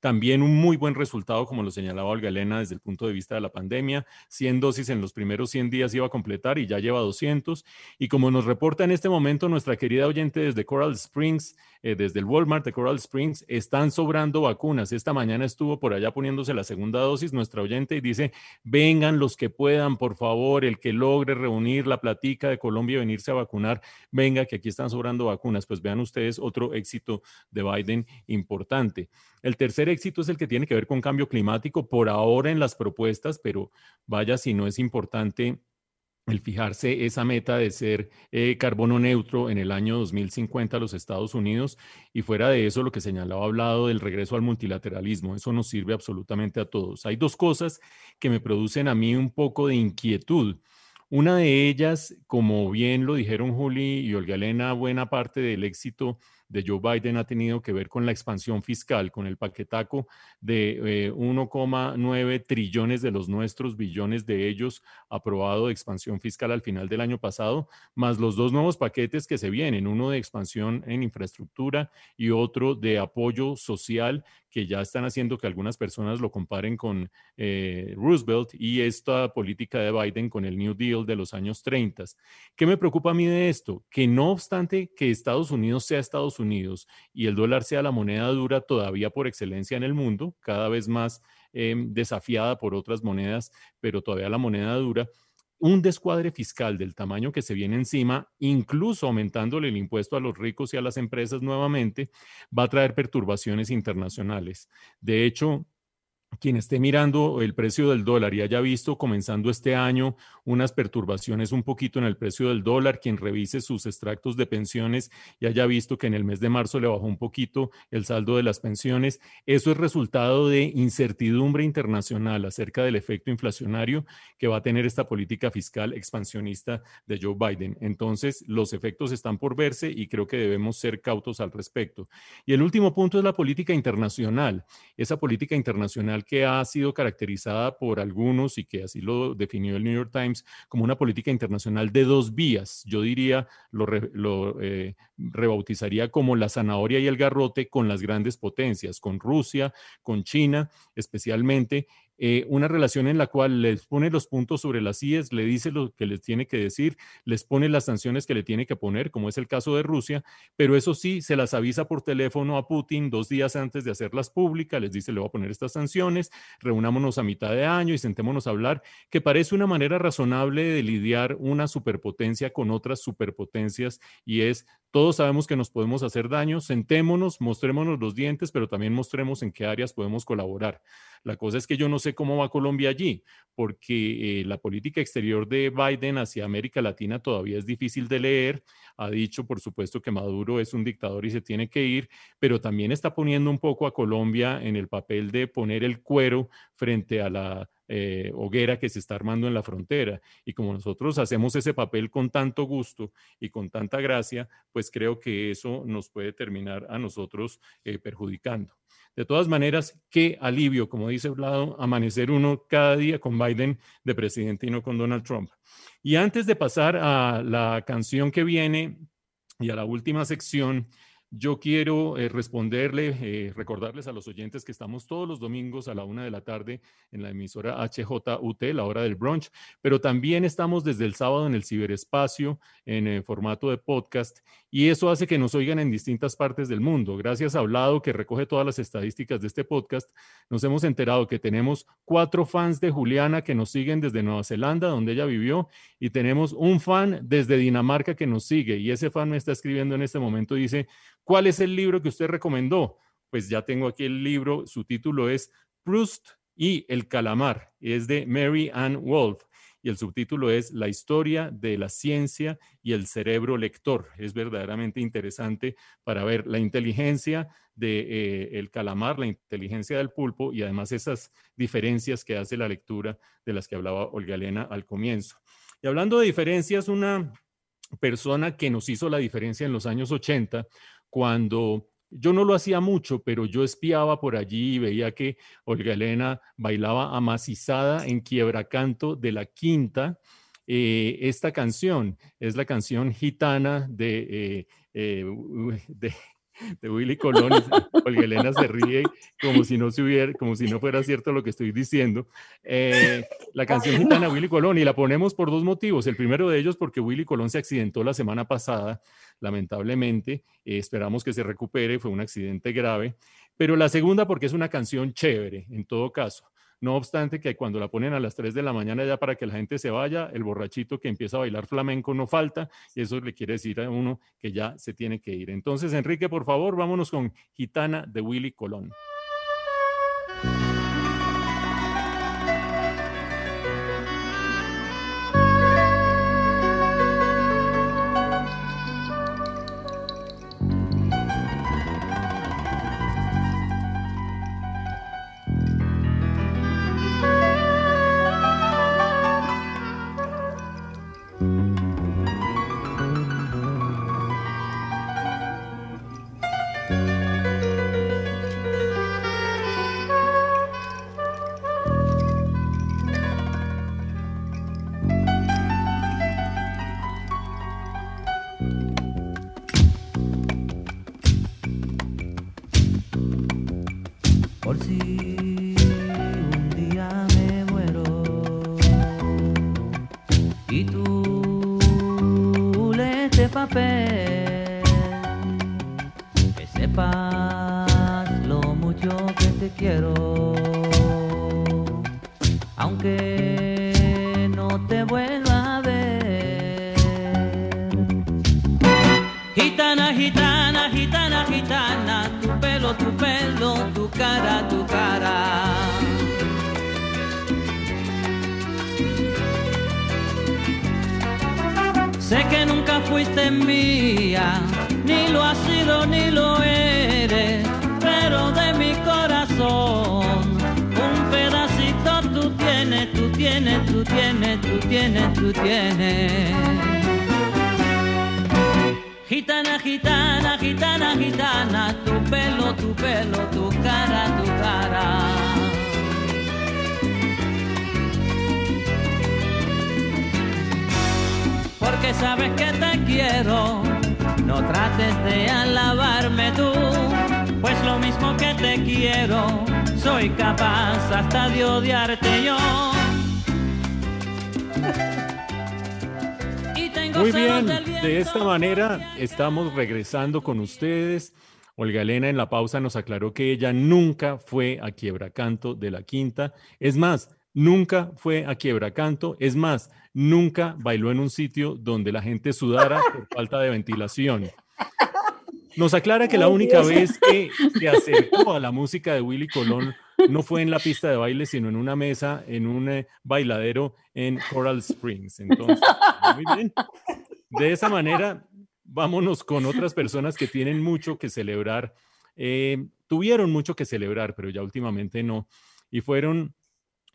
También un muy buen resultado, como lo señalaba Olga Elena, desde el punto de vista de la pandemia. 100 dosis en los primeros 100 días iba a completar y ya lleva 200. Y como nos reporta en este momento nuestra querida oyente desde Coral Springs, eh, desde el Walmart de Coral Springs, están sobrando vacunas. Esta mañana estuvo por allá poniéndose la segunda dosis nuestra oyente y dice, vengan los que puedan, por favor, el que logre reunir la platica de Colombia y venirse a vacunar, venga, que aquí están sobrando vacunas. Pues vean ustedes otro éxito de Biden importante. El tercer éxito es el que tiene que ver con cambio climático por ahora en las propuestas, pero vaya si no es importante el fijarse esa meta de ser eh, carbono neutro en el año 2050 a los Estados Unidos y fuera de eso lo que señalaba hablado del regreso al multilateralismo, eso nos sirve absolutamente a todos. Hay dos cosas que me producen a mí un poco de inquietud. Una de ellas, como bien lo dijeron Juli y Olga Elena, buena parte del éxito de Joe Biden ha tenido que ver con la expansión fiscal, con el paquetaco de eh, 1,9 trillones de los nuestros, billones de ellos aprobado de expansión fiscal al final del año pasado, más los dos nuevos paquetes que se vienen, uno de expansión en infraestructura y otro de apoyo social que ya están haciendo que algunas personas lo comparen con eh, Roosevelt y esta política de Biden con el New Deal de los años 30. ¿Qué me preocupa a mí de esto? Que no obstante que Estados Unidos sea Estados Unidos y el dólar sea la moneda dura todavía por excelencia en el mundo, cada vez más eh, desafiada por otras monedas, pero todavía la moneda dura, un descuadre fiscal del tamaño que se viene encima, incluso aumentándole el impuesto a los ricos y a las empresas nuevamente, va a traer perturbaciones internacionales. De hecho, quien esté mirando el precio del dólar y haya visto comenzando este año unas perturbaciones un poquito en el precio del dólar, quien revise sus extractos de pensiones y haya visto que en el mes de marzo le bajó un poquito el saldo de las pensiones, eso es resultado de incertidumbre internacional acerca del efecto inflacionario que va a tener esta política fiscal expansionista de Joe Biden. Entonces, los efectos están por verse y creo que debemos ser cautos al respecto. Y el último punto es la política internacional. Esa política internacional que ha sido caracterizada por algunos y que así lo definió el New York Times como una política internacional de dos vías. Yo diría, lo, re, lo eh, rebautizaría como la zanahoria y el garrote con las grandes potencias, con Rusia, con China especialmente, eh, una relación en la cual les pone los puntos sobre las IES, le dice lo que les tiene que decir, les pone las sanciones que le tiene que poner, como es el caso de Rusia, pero eso sí, se las avisa por teléfono a Putin dos días antes de hacerlas públicas, les dice, le voy a poner estas sanciones, reunámonos a mitad de año y sentémonos a hablar, que parece una manera razonable de lidiar una superpotencia con otras superpotencias y es, todos sabemos que nos podemos hacer daño, sentémonos, mostrémonos los dientes, pero también mostremos en qué áreas podemos colaborar. La cosa es que yo no sé cómo va Colombia allí, porque eh, la política exterior de Biden hacia América Latina todavía es difícil de leer. Ha dicho, por supuesto, que Maduro es un dictador y se tiene que ir, pero también está poniendo un poco a Colombia en el papel de poner el cuero frente a la eh, hoguera que se está armando en la frontera. Y como nosotros hacemos ese papel con tanto gusto y con tanta gracia, pues creo que eso nos puede terminar a nosotros eh, perjudicando. De todas maneras, qué alivio, como dice Vlado, amanecer uno cada día con Biden de presidente y no con Donald Trump. Y antes de pasar a la canción que viene y a la última sección, yo quiero eh, responderle, eh, recordarles a los oyentes que estamos todos los domingos a la una de la tarde en la emisora HJUT, la hora del brunch, pero también estamos desde el sábado en el ciberespacio en eh, formato de podcast y eso hace que nos oigan en distintas partes del mundo. Gracias a Hablado, que recoge todas las estadísticas de este podcast, nos hemos enterado que tenemos cuatro fans de Juliana que nos siguen desde Nueva Zelanda, donde ella vivió, y tenemos un fan desde Dinamarca que nos sigue y ese fan me está escribiendo en este momento, dice, ¿Cuál es el libro que usted recomendó? Pues ya tengo aquí el libro, su título es Proust y el calamar, es de Mary Ann Wolf. y el subtítulo es La historia de la ciencia y el cerebro lector. Es verdaderamente interesante para ver la inteligencia del de, eh, calamar, la inteligencia del pulpo y además esas diferencias que hace la lectura de las que hablaba Olga Elena al comienzo. Y hablando de diferencias, una persona que nos hizo la diferencia en los años 80, cuando yo no lo hacía mucho, pero yo espiaba por allí y veía que Olga Elena bailaba amacizada en quiebracanto de la quinta. Eh, esta canción es la canción gitana de, eh, eh, de de Willy Colón. Olga Elena se ríe como si no se hubiera, como si no fuera cierto lo que estoy diciendo. Eh, la canción gitana Willy Colón y la ponemos por dos motivos. El primero de ellos porque Willy Colón se accidentó la semana pasada, lamentablemente. Eh, esperamos que se recupere, fue un accidente grave. Pero la segunda porque es una canción chévere, en todo caso. No obstante que cuando la ponen a las 3 de la mañana ya para que la gente se vaya, el borrachito que empieza a bailar flamenco no falta y eso le quiere decir a uno que ya se tiene que ir. Entonces, Enrique, por favor, vámonos con Gitana de Willy Colón. Tu pelo, tu cara, tu cara. Sé que nunca fuiste mía, ni lo has sido ni lo eres, pero de mi corazón un pedacito tú tienes, tú tienes, tú tienes, tú tienes, tú tienes. Gitana, gitana, gitana, gitana, tu pelo, tu pelo, tu cara, tu cara. Porque sabes que te quiero, no trates de alabarme tú, pues lo mismo que te quiero, soy capaz hasta de odiarte yo. Muy bien, de esta manera estamos regresando con ustedes. Olga Elena en la pausa nos aclaró que ella nunca fue a Quiebracanto de la Quinta. Es más, nunca fue a Quiebracanto. Es más, nunca bailó en un sitio donde la gente sudara por falta de ventilación. Nos aclara que la única vez que se acercó a la música de Willy Colón no fue en la pista de baile, sino en una mesa, en un eh, bailadero en Coral Springs. Entonces, muy bien. De esa manera, vámonos con otras personas que tienen mucho que celebrar. Eh, tuvieron mucho que celebrar, pero ya últimamente no. Y fueron,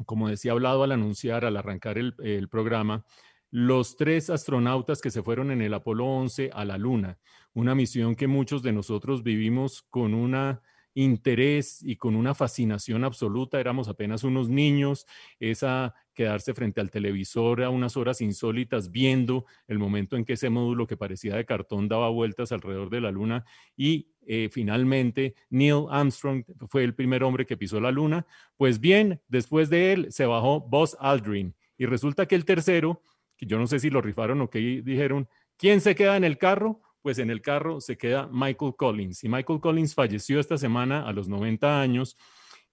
como decía hablado al anunciar, al arrancar el, el programa, los tres astronautas que se fueron en el Apolo 11 a la Luna, una misión que muchos de nosotros vivimos con una interés y con una fascinación absoluta. Éramos apenas unos niños, esa quedarse frente al televisor a unas horas insólitas viendo el momento en que ese módulo que parecía de cartón daba vueltas alrededor de la luna y eh, finalmente Neil Armstrong fue el primer hombre que pisó la luna. Pues bien, después de él se bajó Buzz Aldrin y resulta que el tercero, que yo no sé si lo rifaron o qué dijeron, ¿quién se queda en el carro? Pues en el carro se queda Michael Collins. Y Michael Collins falleció esta semana a los 90 años.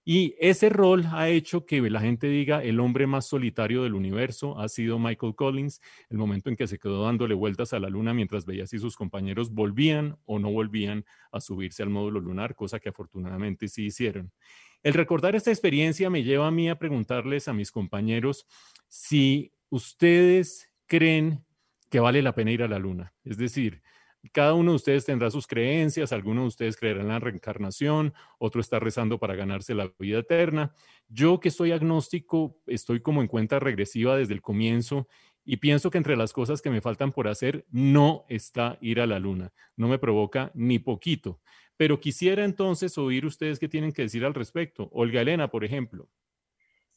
Y ese rol ha hecho que la gente diga el hombre más solitario del universo ha sido Michael Collins, el momento en que se quedó dándole vueltas a la luna mientras veía si sus compañeros volvían o no volvían a subirse al módulo lunar, cosa que afortunadamente sí hicieron. El recordar esta experiencia me lleva a mí a preguntarles a mis compañeros si ¿ustedes creen que vale la pena ir a la luna? Es decir, cada uno de ustedes tendrá sus creencias, algunos de ustedes creerán en la reencarnación, otro está rezando para ganarse la vida eterna. Yo que soy agnóstico, estoy como en cuenta regresiva desde el comienzo y pienso que entre las cosas que me faltan por hacer no está ir a la luna. No me provoca ni poquito. Pero quisiera entonces oír ustedes qué tienen que decir al respecto. Olga Elena, por ejemplo.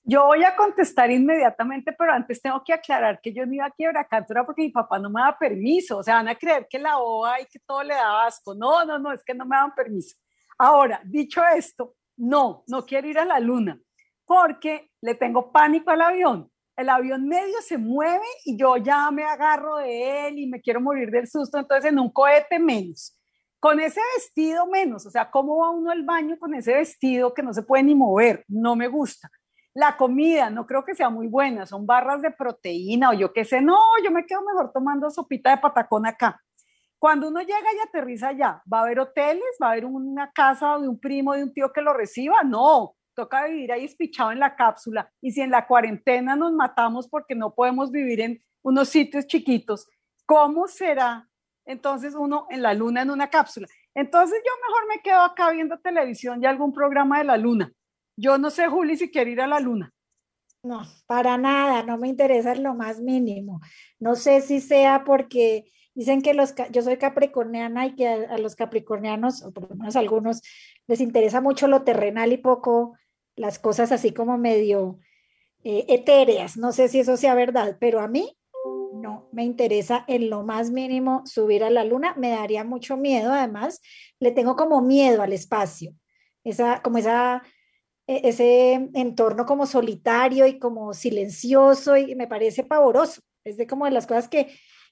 Yo voy a contestar inmediatamente, pero antes tengo que aclarar que yo no iba a quiebra cantora porque mi papá no me da permiso. O sea, van a creer que la OA y que todo le da asco. No, no, no, es que no me dan permiso. Ahora, dicho esto, no, no quiero ir a la luna porque le tengo pánico al avión. El avión medio se mueve y yo ya me agarro de él y me quiero morir del susto. Entonces, en un cohete menos. Con ese vestido menos. O sea, ¿cómo va uno al baño con ese vestido que no se puede ni mover? No me gusta. La comida no creo que sea muy buena, son barras de proteína o yo qué sé, no, yo me quedo mejor tomando sopita de patacón acá. Cuando uno llega y aterriza allá, ¿va a haber hoteles? ¿Va a haber una casa de un primo, de un tío que lo reciba? No, toca vivir ahí espichado en la cápsula. Y si en la cuarentena nos matamos porque no podemos vivir en unos sitios chiquitos, ¿cómo será entonces uno en la luna en una cápsula? Entonces yo mejor me quedo acá viendo televisión y algún programa de la luna. Yo no sé, Juli, si quiere ir a la luna. No, para nada, no me interesa en lo más mínimo. No sé si sea porque dicen que los, yo soy capricorniana y que a, los capricornianos, o por lo menos a algunos, les interesa mucho lo terrenal y poco las cosas así como medio eh, etéreas. No sé si eso sea verdad, pero a mí no me interesa en lo más mínimo subir a la luna. Me daría mucho miedo, además, le tengo como miedo al espacio. Esa, como esa ese entorno como solitario y como silencioso y me parece pavoroso. Es de como de las cosas que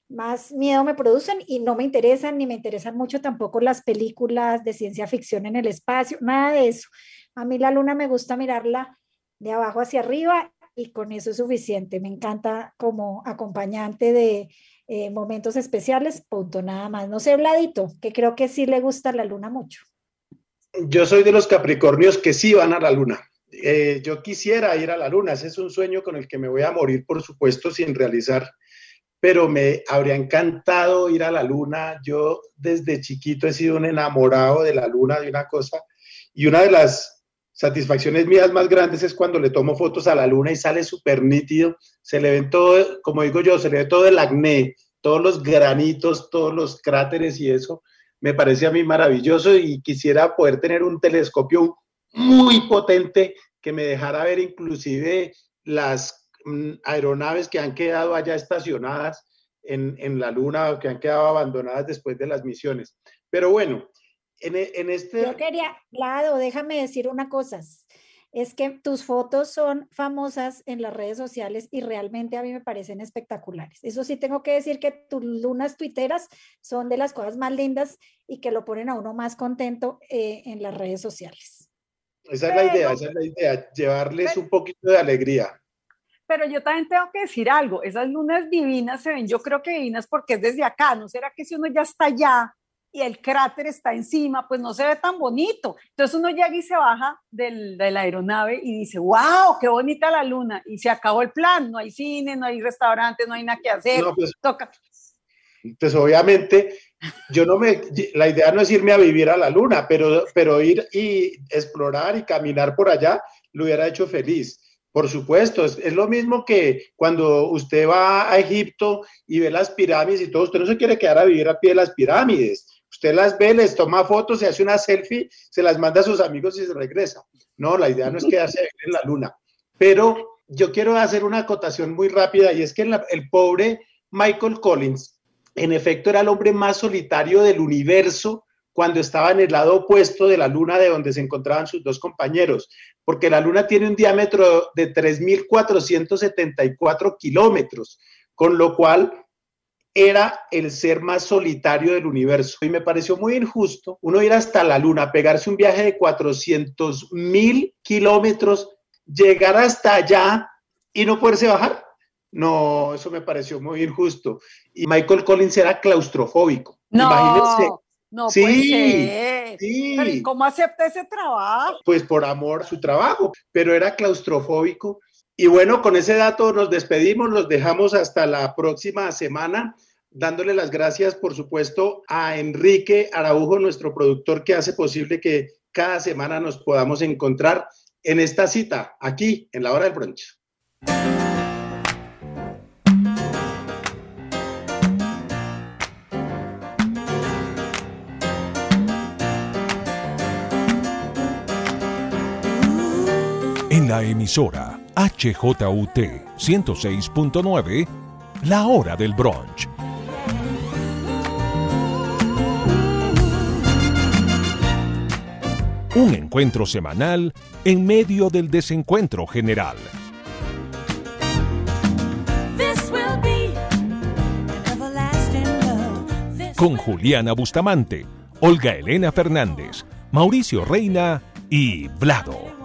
más miedo me producen y no me interesan, ni me interesan mucho tampoco las películas de ciencia ficción en el espacio, nada de eso. A mí la luna me gusta mirarla de abajo hacia arriba y con eso es suficiente. Me encanta como acompañante de eh, momentos especiales, punto, nada más. No sé, Vladito, que creo que sí le gusta la luna mucho. Yo soy de los Capricornios que sí van a la luna. Eh, yo quisiera ir a la luna, ese es un sueño con el que me voy a morir, por supuesto, sin realizar, pero me habría encantado ir a la luna. Yo desde chiquito he sido un enamorado de la luna, de una cosa, y una de las satisfacciones mías más grandes es cuando le tomo fotos a la luna y sale súper nítido, se le ven todo, como digo yo, se le ve todo el acné, todos los granitos, todos los cráteres y eso me parece a mí maravilloso y quisiera poder tener un telescopio muy potente que me dejara ver inclusive las mm, aeronaves que han quedado allá estacionadas en, en la luna o que han quedado abandonadas después de las misiones. Pero bueno, en, e- en este... Yo quería, Lado, déjame decir una cosa. Es que tus fotos son famosas en las redes sociales y realmente a mí me parecen espectaculares. Eso sí tengo que decir que tus lunas tuiteras son de las cosas más lindas y que lo ponen a uno más contento eh, en las redes sociales. Esa es la idea, esa es la idea, llevarles Pero- un poquito de alegría. Pero yo también tengo que decir algo, esas lunas divinas se ven, yo creo que divinas porque es desde acá, ¿no será que si uno ya está allá y el cráter está encima, pues no se ve tan bonito? Entonces uno llega y se baja del- de la aeronave y dice, wow, qué bonita la luna, y se acabó el plan, no hay cine, no hay restaurante, no hay nada que hacer, No, pues, toca. pues obviamente, yo no me, la idea no es irme a vivir a la luna, pero, pero ir y explorar y caminar por allá lo hubiera hecho feliz. Por supuesto, es, es lo mismo que cuando usted va a Egipto y ve las pirámides y todo, usted no se quiere quedar a vivir a pie de las pirámides. Usted las ve, les toma fotos, se hace una selfie, se las manda a sus amigos y se regresa. No, la idea no es quedarse en la luna. Pero yo quiero hacer una acotación muy rápida y es que el pobre Michael Collins, en efecto, era el hombre más solitario del universo cuando estaba en el lado opuesto de la luna de donde se encontraban sus dos compañeros, porque la luna tiene un diámetro de 3.474 kilómetros, con lo cual era el ser más solitario del universo. Y me pareció muy injusto uno ir hasta la luna, pegarse un viaje de 400 mil kilómetros, llegar hasta allá y no poderse bajar. No, eso me pareció muy injusto. Y Michael Collins era claustrofóbico. Imagínense. No, no Sí, puede ser. sí. Pero ¿y cómo acepta ese trabajo? pues por amor a su trabajo, pero era claustrofóbico Y bueno, con ese dato nos despedimos, los dejamos hasta la próxima semana, dándole las gracias, por supuesto, a Enrique Araujo, nuestro productor, que hace posible que cada semana nos podamos encontrar en esta cita, aquí, en la hora del brunch. En la emisora HJUT 106.9, la hora del brunch. Un encuentro semanal en medio del desencuentro general. Con Juliana Bustamante, Olga Elena Fernández, Mauricio Reina y Vlado.